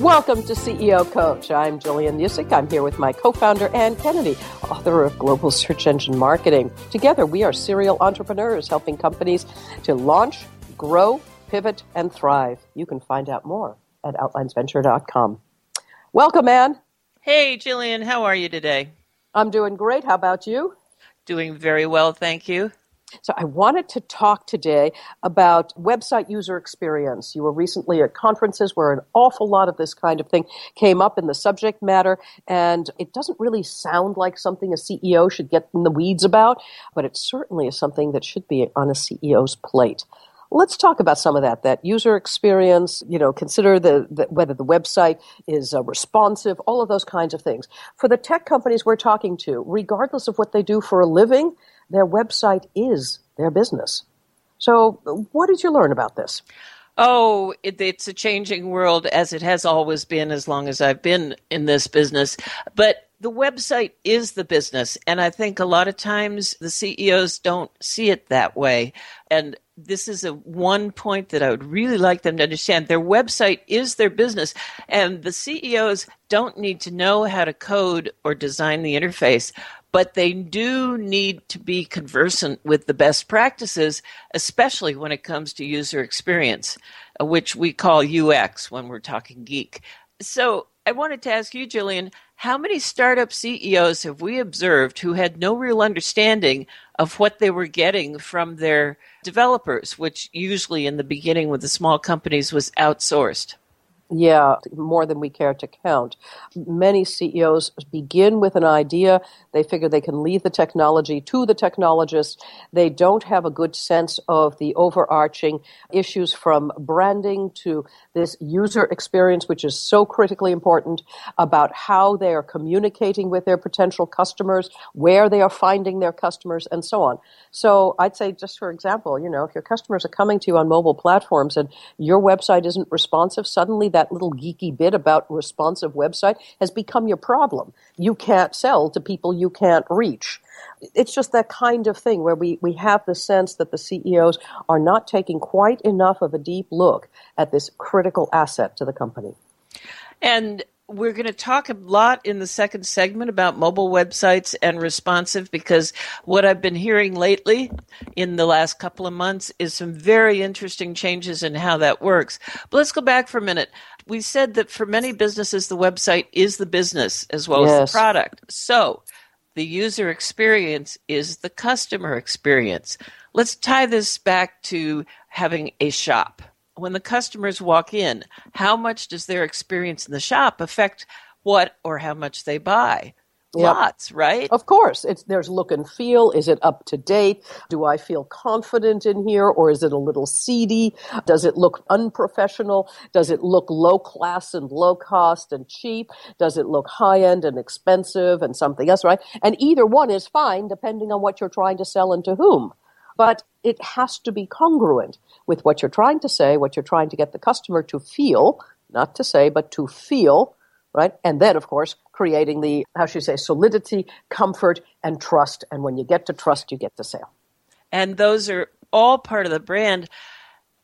Welcome to CEO Coach. I'm Gillian Muessig. I'm here with my co founder, Anne Kennedy, author of Global Search Engine Marketing. Together, we are serial entrepreneurs helping companies to launch, grow, pivot, and thrive. You can find out more at outlinesventure.com. Welcome, Anne. Hey, Gillian. How are you today? I'm doing great. How about you? Doing very well, thank you. So, I wanted to talk today about website user experience. You were recently at conferences where an awful lot of this kind of thing came up in the subject matter, and it doesn't really sound like something a CEO should get in the weeds about, but it certainly is something that should be on a CEO's plate. Let's talk about some of that. That user experience, you know, consider the, the whether the website is uh, responsive, all of those kinds of things. For the tech companies we're talking to, regardless of what they do for a living, their website is their business. So, what did you learn about this? Oh, it, it's a changing world as it has always been as long as I've been in this business. But the website is the business. And I think a lot of times the CEOs don't see it that way. And this is a one point that I would really like them to understand. Their website is their business, and the CEOs don't need to know how to code or design the interface, but they do need to be conversant with the best practices, especially when it comes to user experience, uh, which we call UX when we're talking geek. So I wanted to ask you, Gillian, how many startup CEOs have we observed who had no real understanding of what they were getting from their developers, which usually in the beginning with the small companies was outsourced? Yeah, more than we care to count. Many CEOs begin with an idea. They figure they can leave the technology to the technologists. They don't have a good sense of the overarching issues from branding to this user experience, which is so critically important about how they are communicating with their potential customers, where they are finding their customers, and so on. So I'd say, just for example, you know, if your customers are coming to you on mobile platforms and your website isn't responsive, suddenly that little geeky bit about responsive website has become your problem. You can't sell to people you can't reach. It's just that kind of thing where we, we have the sense that the CEOs are not taking quite enough of a deep look at this critical asset to the company. And we're going to talk a lot in the second segment about mobile websites and responsive because what I've been hearing lately in the last couple of months is some very interesting changes in how that works. But let's go back for a minute. We said that for many businesses, the website is the business as well yes. as the product. So the user experience is the customer experience. Let's tie this back to having a shop when the customers walk in, how much does their experience in the shop affect what or how much they buy? Yep. Lots, right? Of course. It's there's look and feel. Is it up to date? Do I feel confident in here or is it a little seedy? Does it look unprofessional? Does it look low class and low cost and cheap? Does it look high end and expensive and something else, right? And either one is fine depending on what you're trying to sell and to whom. But it has to be congruent with what you're trying to say, what you're trying to get the customer to feel, not to say, but to feel right? And then, of course, creating the, how should you say, solidity, comfort, and trust. And when you get to trust, you get to sale. And those are all part of the brand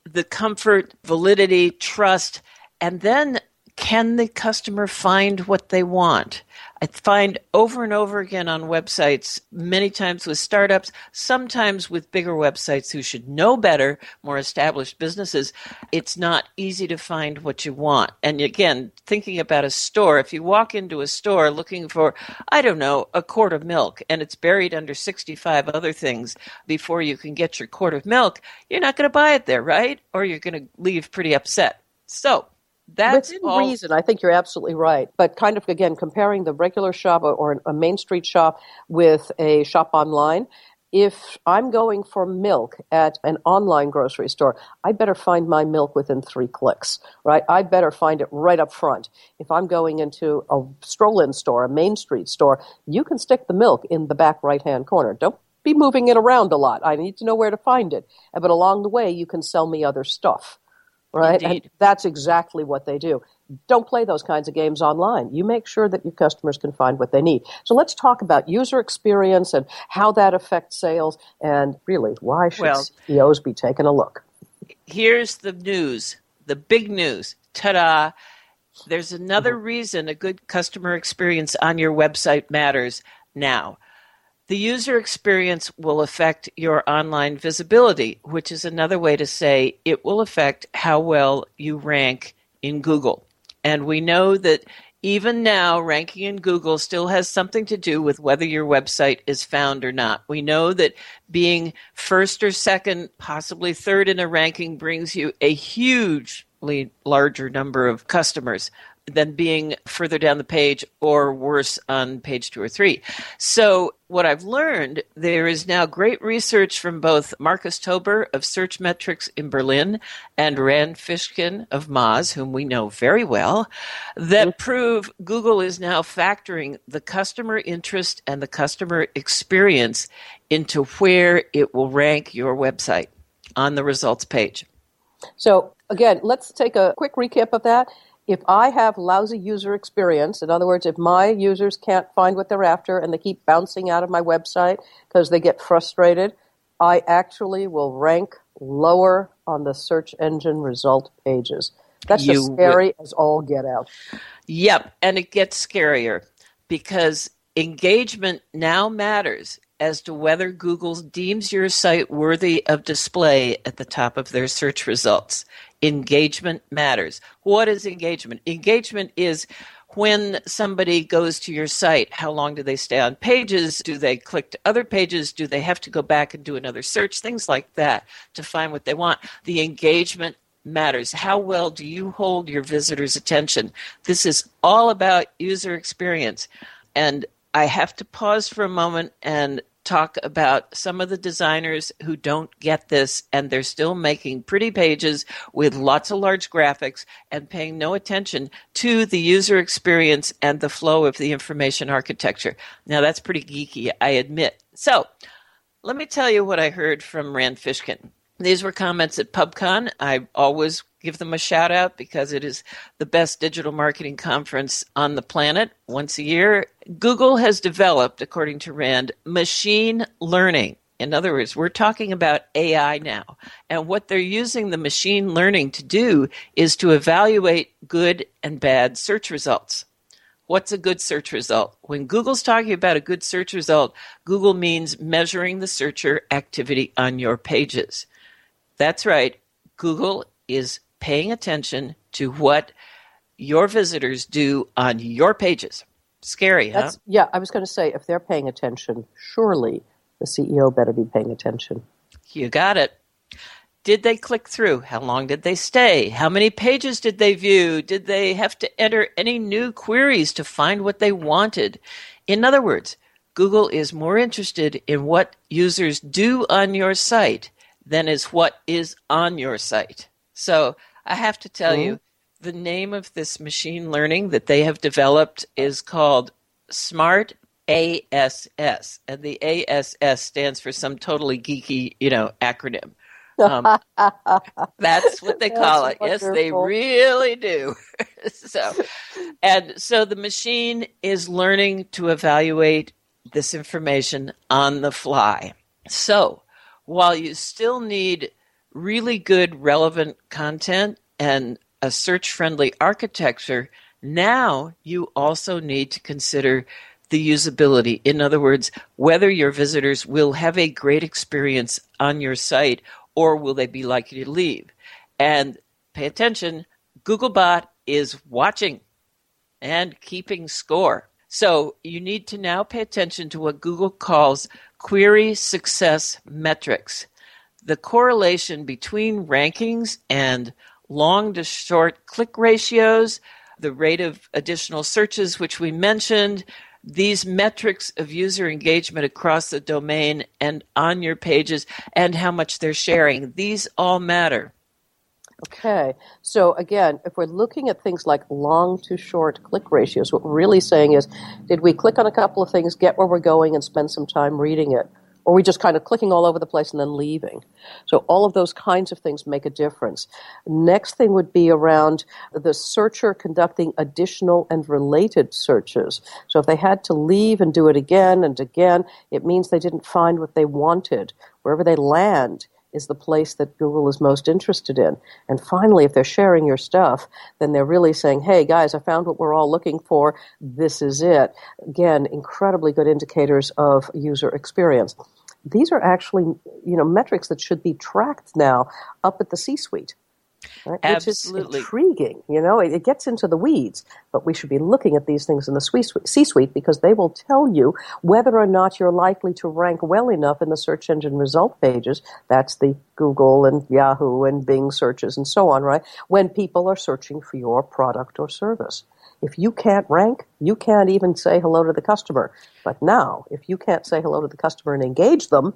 the comfort, validity, trust, and then can the customer find what they want? I find over and over again on websites, many times with startups, sometimes with bigger websites who should know better, more established businesses, it's not easy to find what you want. And again, thinking about a store, if you walk into a store looking for, I don't know, a quart of milk and it's buried under 65 other things before you can get your quart of milk, you're not going to buy it there, right? Or you're going to leave pretty upset. So, that's within all... reason. I think you're absolutely right. But kind of again, comparing the regular shop or a main street shop with a shop online. If I'm going for milk at an online grocery store, I better find my milk within three clicks, right? I better find it right up front. If I'm going into a stroll-in store, a main street store, you can stick the milk in the back right-hand corner. Don't be moving it around a lot. I need to know where to find it. But along the way, you can sell me other stuff right? Indeed. And that's exactly what they do. Don't play those kinds of games online. You make sure that your customers can find what they need. So let's talk about user experience and how that affects sales and really why should well, CEOs be taking a look? Here's the news, the big news. Ta-da. There's another mm-hmm. reason a good customer experience on your website matters now. The user experience will affect your online visibility, which is another way to say it will affect how well you rank in Google. And we know that even now, ranking in Google still has something to do with whether your website is found or not. We know that being first or second, possibly third in a ranking brings you a hugely larger number of customers than being further down the page or worse on page two or three. So, what I've learned, there is now great research from both Marcus Tober of Searchmetrics in Berlin and Rand Fishkin of Moz, whom we know very well, that prove Google is now factoring the customer interest and the customer experience into where it will rank your website on the results page. So, again, let's take a quick recap of that if I have lousy user experience, in other words, if my users can't find what they're after and they keep bouncing out of my website because they get frustrated, I actually will rank lower on the search engine result pages. That's you just scary as all get out. Yep, and it gets scarier because engagement now matters as to whether Google deems your site worthy of display at the top of their search results engagement matters. What is engagement? Engagement is when somebody goes to your site, how long do they stay on pages? Do they click to other pages? Do they have to go back and do another search? Things like that to find what they want. The engagement matters. How well do you hold your visitors' attention? This is all about user experience. And I have to pause for a moment and talk about some of the designers who don't get this and they're still making pretty pages with lots of large graphics and paying no attention to the user experience and the flow of the information architecture. Now, that's pretty geeky, I admit. So, let me tell you what I heard from Rand Fishkin. These were comments at PubCon. I always give them a shout out because it is the best digital marketing conference on the planet once a year. Google has developed, according to Rand, machine learning. In other words, we're talking about AI now. And what they're using the machine learning to do is to evaluate good and bad search results. What's a good search result? When Google's talking about a good search result, Google means measuring the searcher activity on your pages. That's right. Google is paying attention to what your visitors do on your pages. Scary, That's, huh? Yeah, I was going to say if they're paying attention, surely the CEO better be paying attention. You got it. did they click through? How long did they stay? How many pages did they view? Did they have to enter any new queries to find what they wanted? In other words, Google is more interested in what users do on your site than is what is on your site. So I have to tell mm-hmm. you, the name of this machine learning that they have developed is called Smart ASS, and the ASS stands for some totally geeky, you know, acronym. Um, that's what they call it. Wonderful. Yes, they really do. so, and so the machine is learning to evaluate this information on the fly. So, while you still need really good, relevant content and a search friendly architecture, now you also need to consider the usability. In other words, whether your visitors will have a great experience on your site or will they be likely to leave. And pay attention, Googlebot is watching and keeping score. So you need to now pay attention to what Google calls query success metrics. The correlation between rankings and long to short click ratios, the rate of additional searches, which we mentioned, these metrics of user engagement across the domain and on your pages, and how much they're sharing. These all matter. Okay, so again, if we're looking at things like long to short click ratios, what we're really saying is did we click on a couple of things, get where we're going, and spend some time reading it? Or we just kind of clicking all over the place and then leaving. So all of those kinds of things make a difference. Next thing would be around the searcher conducting additional and related searches. So if they had to leave and do it again and again, it means they didn't find what they wanted. Wherever they land, is the place that Google is most interested in. And finally, if they're sharing your stuff, then they're really saying, hey, guys, I found what we're all looking for. This is it. Again, incredibly good indicators of user experience. These are actually, you know, metrics that should be tracked now up at the C-suite. Right? Absolutely. Which is intriguing. You know, it, it, gets into the weeds, but we should be looking at these things in the C suite because they will tell you whether or not you're likely to rank well enough in the search engine result pages. That's the Google and Yahoo and Bing searches and so on, right? When people are searching for your product or service. If you can't rank, you can't even say hello to the customer. But now, if you can't say hello to the customer and engage them,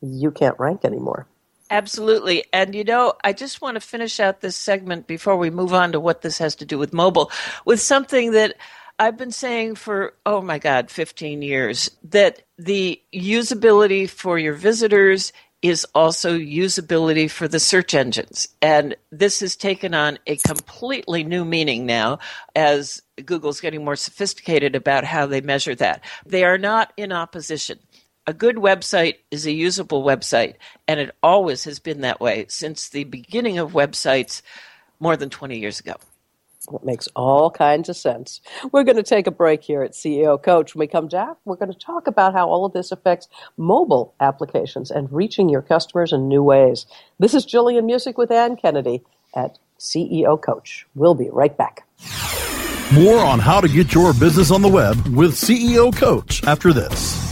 you can't rank anymore. Absolutely. And you know, I just want to finish out this segment before we move on to what this has to do with mobile with something that I've been saying for, oh my God, 15 years that the usability for your visitors is also usability for the search engines. And this has taken on a completely new meaning now as Google's getting more sophisticated about how they measure that. They are not in opposition a good website is a usable website, and it always has been that way since the beginning of websites more than 20 years ago. It makes all kinds of sense. We're going to take a break here at CEO Coach. When we come back, we're going to talk about how all of this affects mobile applications and reaching your customers in new ways. This is Gillian Muessig with Anne Kennedy at CEO Coach. We'll be right back. More on how to get your business on the web with CEO Coach after this.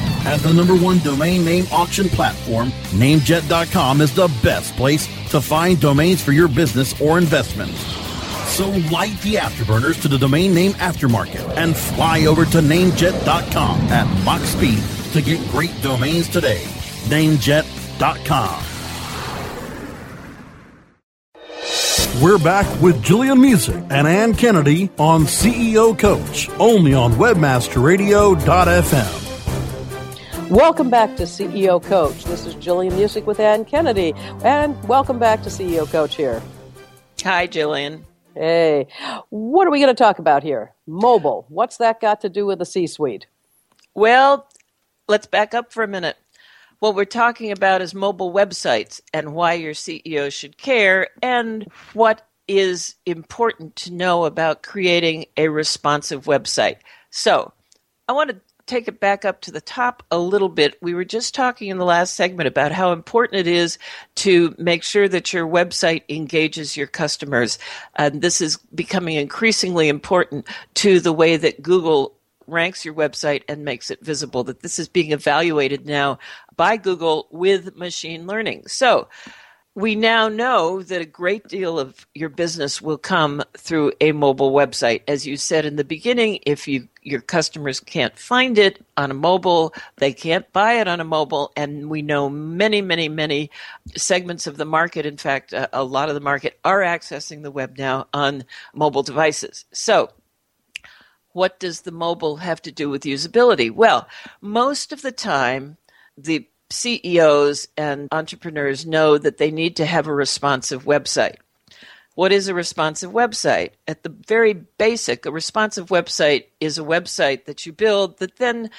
As the number one domain name auction platform, Namejet.com is the best place to find domains for your business or investment. So light the afterburners to the domain name aftermarket and fly over to Namejet.com at Mach speed to get great domains today. Namejet.com. We're back with Gillian Muessig and Anne Kennedy on CEO Coach, only on WebmasterRadio.fm. Welcome back to CEO Coach. This is Gillian Muessig with Anne Kennedy, and welcome back to CEO Coach here. Hi, Gillian. Hey, what are we going to talk about here? Mobile. What's that got to do with the C suite? Well, let's back up for a minute. What we're talking about is mobile websites and why your CEO should care and what is important to know about creating a responsive website. So, I want to take it back up to the top a little bit, we were just talking in the last segment about how important it is to make sure that your website engages your customers. And this is becoming increasingly important to the way that Google ranks your website and makes it visible, that this is being evaluated now by Google with machine learning. So, we now know that a great deal of your business will come through a mobile website. As you said in the beginning, if you your customers can't find it on a mobile, they can't buy it on a mobile, and we know many, many, many segments of the market. In fact, a, a lot of the market are accessing the web now on mobile devices. So, what does the mobile have to do with usability? Well, most of the time, the CEOs and entrepreneurs know that they need to have a responsive website. What is a responsive website? At the very basic, a responsive website is a website that you build that then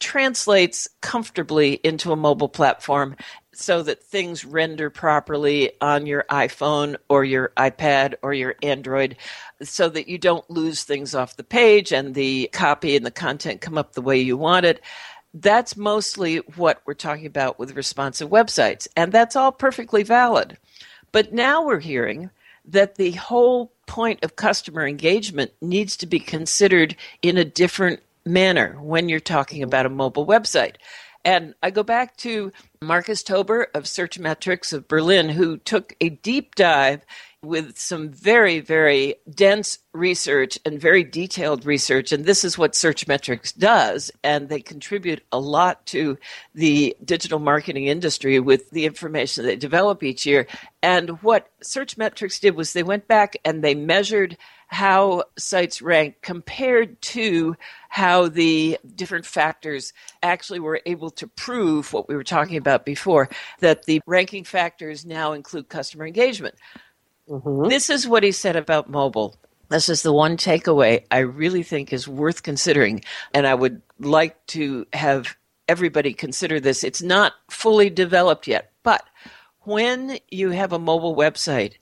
translates comfortably into a mobile platform so that things render properly on your iPhone or your iPad or your Android so that you don't lose things off the page and the copy and the content come up the way you want it that's mostly what we're talking about with responsive websites. And that's all perfectly valid. But now we're hearing that the whole point of customer engagement needs to be considered in a different manner when you're talking about a mobile website. And I go back to Marcus Tober of Searchmetrics of Berlin, who took a deep dive with some very, very dense research and very detailed research. And this is what Searchmetrics does. And they contribute a lot to the digital marketing industry with the information they develop each year. And what Searchmetrics did was they went back and they measured how sites rank compared to how the different factors actually were able to prove what we were talking about before that the ranking factors now include customer engagement. Mm-hmm. This is what he said about mobile. This is the one takeaway I really think is worth considering. And I would like to have everybody consider this. It's not fully developed yet, but when you have a mobile website,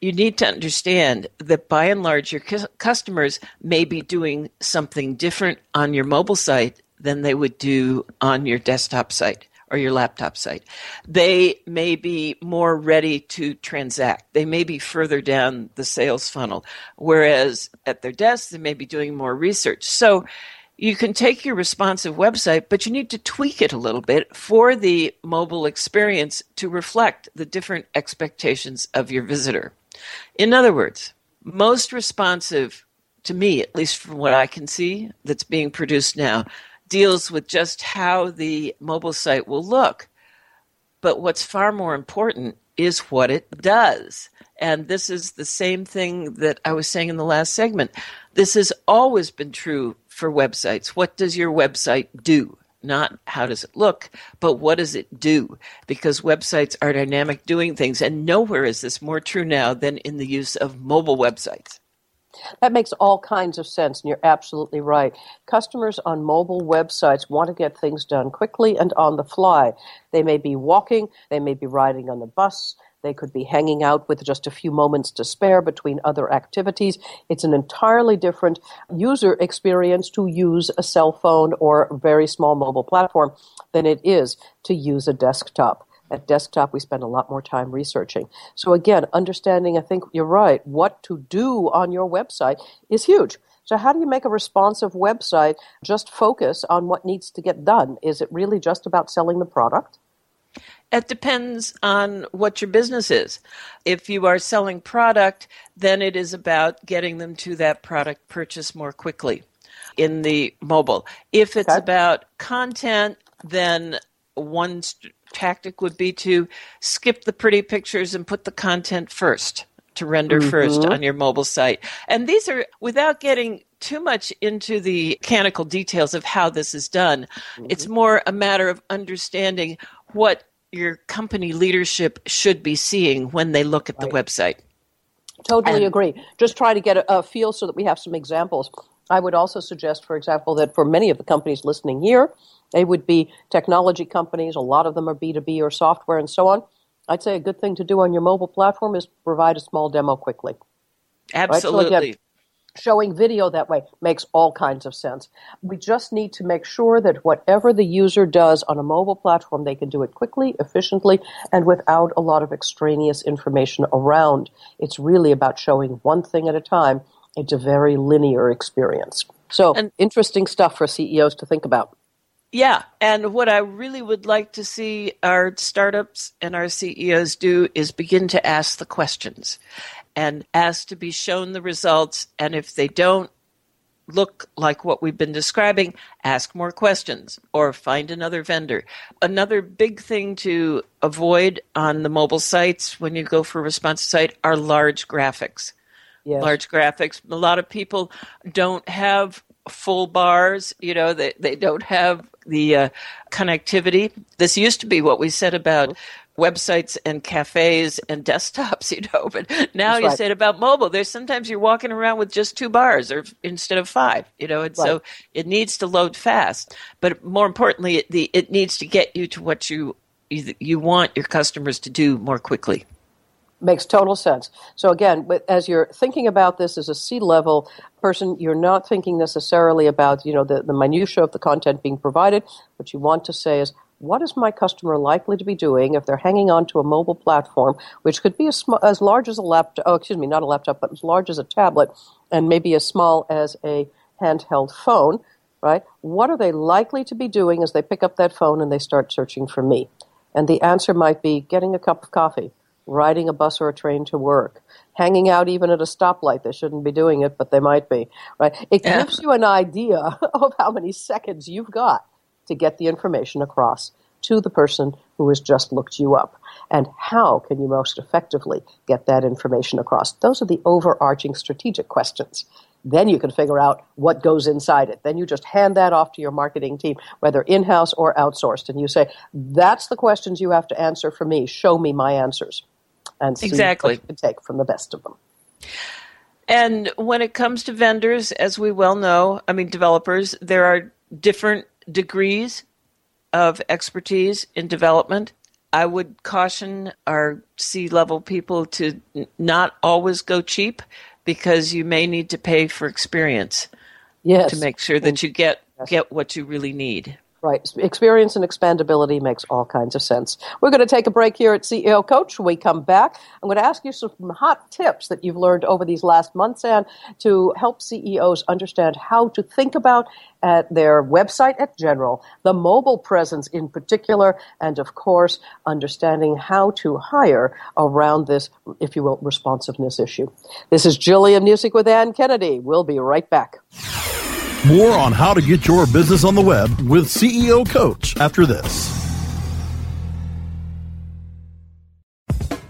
you need to understand that by and large, your customers may be doing something different on your mobile site than they would do on your desktop site or your laptop site. They may be more ready to transact. They may be further down the sales funnel, whereas at their desk, they may be doing more research. So you can take your responsive website, but you need to tweak it a little bit for the mobile experience to reflect the different expectations of your visitor. In other words, most responsive to me, at least from what I can see that's being produced now, deals with just how the mobile site will look. But what's far more important is what it does. And this is the same thing that I was saying in the last segment. This has always been true for websites. What does your website do? Not how does it look, but what does it do? Because websites are dynamic doing things, and nowhere is this more true now than in the use of mobile websites. That makes all kinds of sense, and you're absolutely right. Customers on mobile websites want to get things done quickly and on the fly. They may be walking, they may be riding on the bus, They could be hanging out with just a few moments to spare between other activities. It's an entirely different user experience to use a cell phone or very small mobile platform than it is to use a desktop. At desktop, we spend a lot more time researching. So, again, understanding, I think you're right, what to do on your website is huge. So, how do you make a responsive website just focus on what needs to get done? Is it really just about selling the product? It depends on what your business is. If you are selling product, then it is about getting them to that product purchase more quickly in the mobile. If it's okay. about content, then one st- tactic would be to skip the pretty pictures and put the content first to render mm-hmm. first on your mobile site. And these are without getting too much into the mechanical details of how this is done. Mm-hmm. It's more a matter of understanding what your company leadership should be seeing when they look at right. the website. Totally and, agree. Just try to get a, a feel so that we have some examples. I would also suggest, for example, that for many of the companies listening here, they would be technology companies. A lot of them are B2B or software and so on. I'd say a good thing to do on your mobile platform is provide a small demo quickly. Absolutely. Right? So again, showing video that way makes all kinds of sense. We just need to make sure that whatever the user does on a mobile platform, they can do it quickly, efficiently, and without a lot of extraneous information around. It's really about showing one thing at a time. It's a very linear experience. So, and, interesting stuff for CEOs to think about. Yeah, and what I really would like to see our startups and our CEOs do is begin to ask the questions and ask to be shown the results. And if they don't look like what we've been describing, ask more questions or find another vendor. Another big thing to avoid on the mobile sites when you go for a responsive site are large graphics. Yes. Large graphics. A lot of people don't have full bars, you know, they, they don't have the uh, connectivity. This used to be what we said about websites and cafes and desktops, you know, but now That's you right. said about mobile. There's sometimes you're walking around with just two bars or instead of five, you know, and right. so it needs to load fast. But more importantly, it, the, it needs to get you to what you, you, you want your customers to do more quickly. Makes total sense. So again, as you're thinking about this as a C-level person, you're not thinking necessarily about you know the, the minutia of the content being provided. What you want to say is, what is my customer likely to be doing if they're hanging on to a mobile platform, which could be as, sm- as large as a laptop, oh, excuse me, not a laptop, but as large as a tablet, and maybe as small as a handheld phone, right? What are they likely to be doing as they pick up that phone and they start searching for me? And the answer might be getting a cup of coffee riding a bus or a train to work, hanging out even at a stoplight. They shouldn't be doing it, but they might be. Right? It yeah. gives you an idea of how many seconds you've got to get the information across to the person who has just looked you up. And how can you most effectively get that information across? Those are the overarching strategic questions. Then you can figure out what goes inside it. Then you just hand that off to your marketing team, whether in house or outsourced. And you say, that's the questions you have to answer for me. Show me my answers and see exactly. what you can take from the best of them. And when it comes to vendors, as we well know, I mean, developers, there are different degrees of expertise in development. I would caution our C level people to not always go cheap because you may need to pay for experience yes. to make sure that mm. you get yes. get what you really need. Right. Experience and expandability makes all kinds of sense. We're going to take a break here at CEO Coach. When we come back, I'm going to ask you some hot tips that you've learned over these last months and to help CEOs understand how to think about at their website at general, the mobile presence in particular, and of course, understanding how to hire around this, if you will, responsiveness issue. This is Gillian Muessig with Anne Kennedy. We'll be right back. More on how to get your business on the web with CEO Coach after this.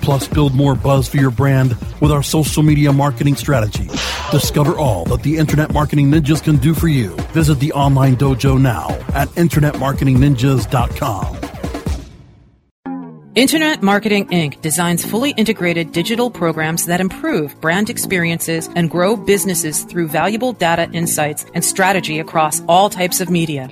Plus, build more buzz for your brand with our social media marketing strategy. Discover all that the Internet Marketing Ninjas can do for you. Visit the online dojo now at InternetMarketingNinjas.com. Internet Marketing Inc. designs fully integrated digital programs that improve brand experiences and grow businesses through valuable data insights and strategy across all types of media.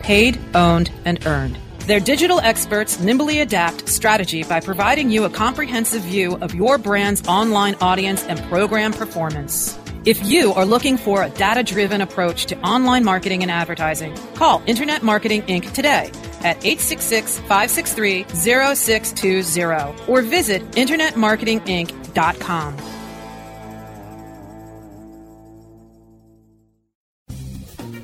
Paid, owned, and earned. Their digital experts nimbly adapt strategy by providing you a comprehensive view of your brand's online audience and program performance. If you are looking for a data driven approach to online marketing and advertising, call Internet Marketing Inc. today at 866 563 0620 or visit InternetMarketingInc.com.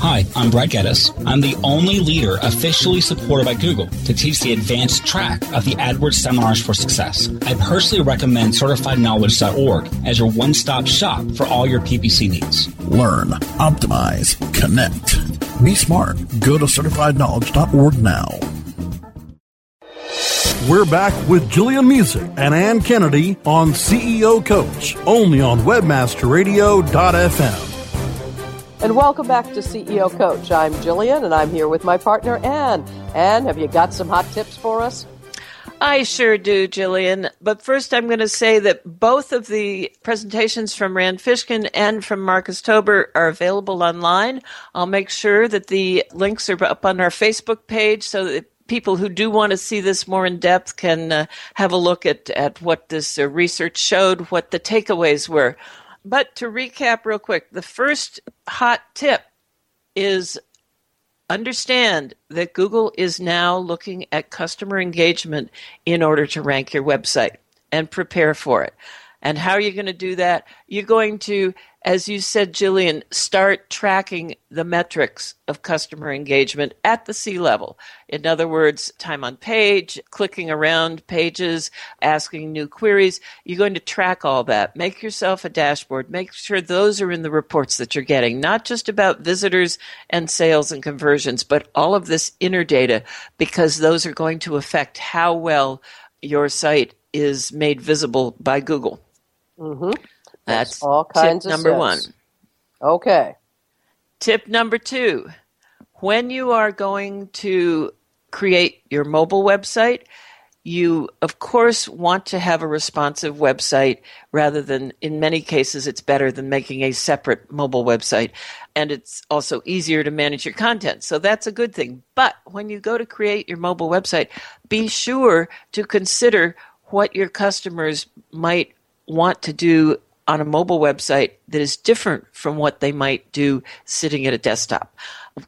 Hi, I'm Brad Geddes. I'm the only leader officially supported by Google to teach the advanced track of the AdWords Seminars for Success. I personally recommend CertifiedKnowledge.org as your one-stop shop for all your PPC needs. Learn, optimize, connect. Be smart. Go to CertifiedKnowledge.org now. We're back with Gillian Muessig and Anne Kennedy on CEO Coach, only on WebmasterRadio.fm. And welcome back to CEO Coach. I'm Gillian, and I'm here with my partner, Anne. Anne, have you got some hot tips for us? I sure do, Gillian. But first, I'm going to say that both of the presentations from Rand Fishkin and from Marcus Tober are available online. I'll make sure that the links are up on our Facebook page so that people who do want to see this more in depth can uh, have a look at, at what this uh, research showed, what the takeaways were. But to recap real quick, the first hot tip is understand that Google is now looking at customer engagement in order to rank your website and prepare for it. And how are you going to do that? You're going to, as you said, Gillian, start tracking the metrics of customer engagement at the C level. In other words, time on page, clicking around pages, asking new queries. You're going to track all that. Make yourself a dashboard. Make sure those are in the reports that you're getting, not just about visitors and sales and conversions, but all of this inner data, because those are going to affect how well your site is made visible by Google. Mm-hmm. That's all kinds tip of number sense. one. Okay. Tip number two when you are going to create your mobile website, you of course want to have a responsive website rather than, in many cases, it's better than making a separate mobile website. And it's also easier to manage your content. So that's a good thing. But when you go to create your mobile website, be sure to consider what your customers might want to do on a mobile website that is different from what they might do sitting at a desktop.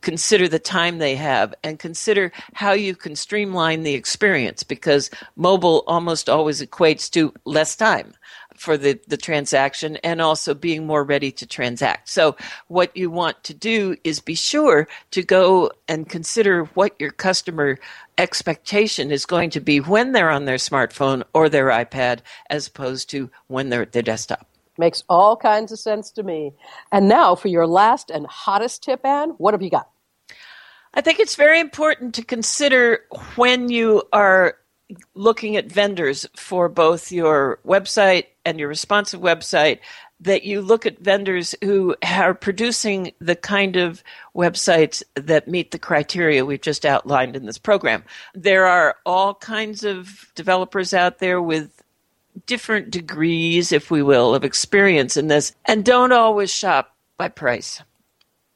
Consider the time they have and consider how you can streamline the experience because mobile almost always equates to less time for the, the transaction and also being more ready to transact. So what you want to do is be sure to go and consider what your customer expectation is going to be when they're on their smartphone or their iPad as opposed to when they're at their desktop. Makes all kinds of sense to me. And now for your last and hottest tip, Anne, what have you got? I think it's very important to consider when you are looking at vendors for both your website and your responsive website that you look at vendors who are producing the kind of websites that meet the criteria we've just outlined in this program. There are all kinds of developers out there with different degrees, if we will, of experience in this, and don't always shop by price.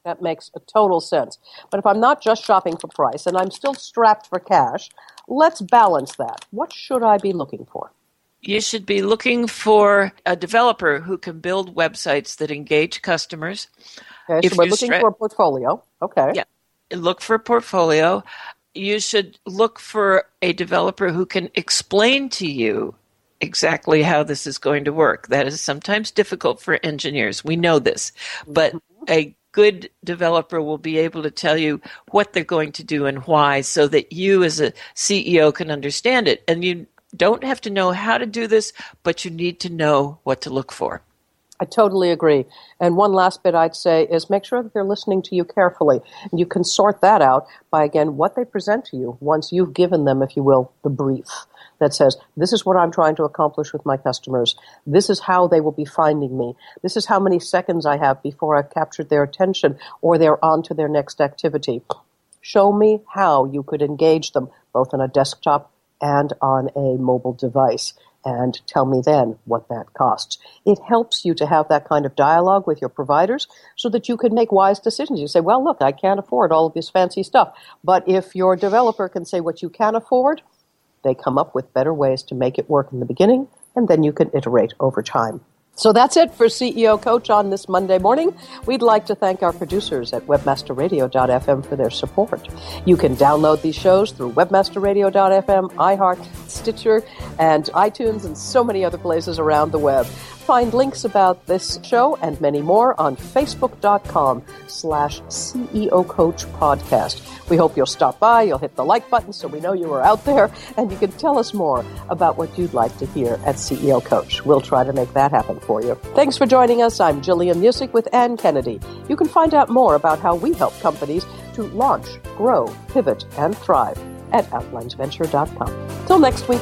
That makes a total sense. But if I'm not just shopping for price and I'm still strapped for cash, let's balance that. What should I be looking for? You should be looking for a developer who can build websites that engage customers. Okay, If so we're looking stra- for a portfolio. Okay. Yeah. Look for a portfolio. You should look for a developer who can explain to you exactly how this is going to work. That is sometimes difficult for engineers. We know this. But mm-hmm. a good developer will be able to tell you what they're going to do and why so that you as a CEO can understand it. And you don't have to know how to do this, but you need to know what to look for. I totally agree. And one last bit I'd say is make sure that they're listening to you carefully. And you can sort that out by, again, what they present to you once you've given them, if you will, the brief that says, this is what I'm trying to accomplish with my customers. This is how they will be finding me. This is how many seconds I have before I've captured their attention or they're on to their next activity. Show me how you could engage them both on a desktop and on a mobile device and tell me then what that costs. It helps you to have that kind of dialogue with your providers so that you can make wise decisions. You say, well, look, I can't afford all of this fancy stuff. But if your developer can say what you can afford, they come up with better ways to make it work in the beginning, and then you can iterate over time. So that's it for CEO Coach on this Monday morning. We'd like to thank our producers at webmasterradio.fm for their support. You can download these shows through webmasterradio.fm, iHeart, Stitcher, and iTunes, and so many other places around the web. Find links about this show and many more on facebook.com slash CEO Coach Podcast. We hope you'll stop by, you'll hit the like button so we know you are out there, and you can tell us more about what you'd like to hear at CEO Coach. We'll try to make that happen for you. Thanks for joining us. I'm Gillian Muessig with Anne Kennedy. You can find out more about how we help companies to launch, grow, pivot, and thrive at outlinesventure.com. Till next week.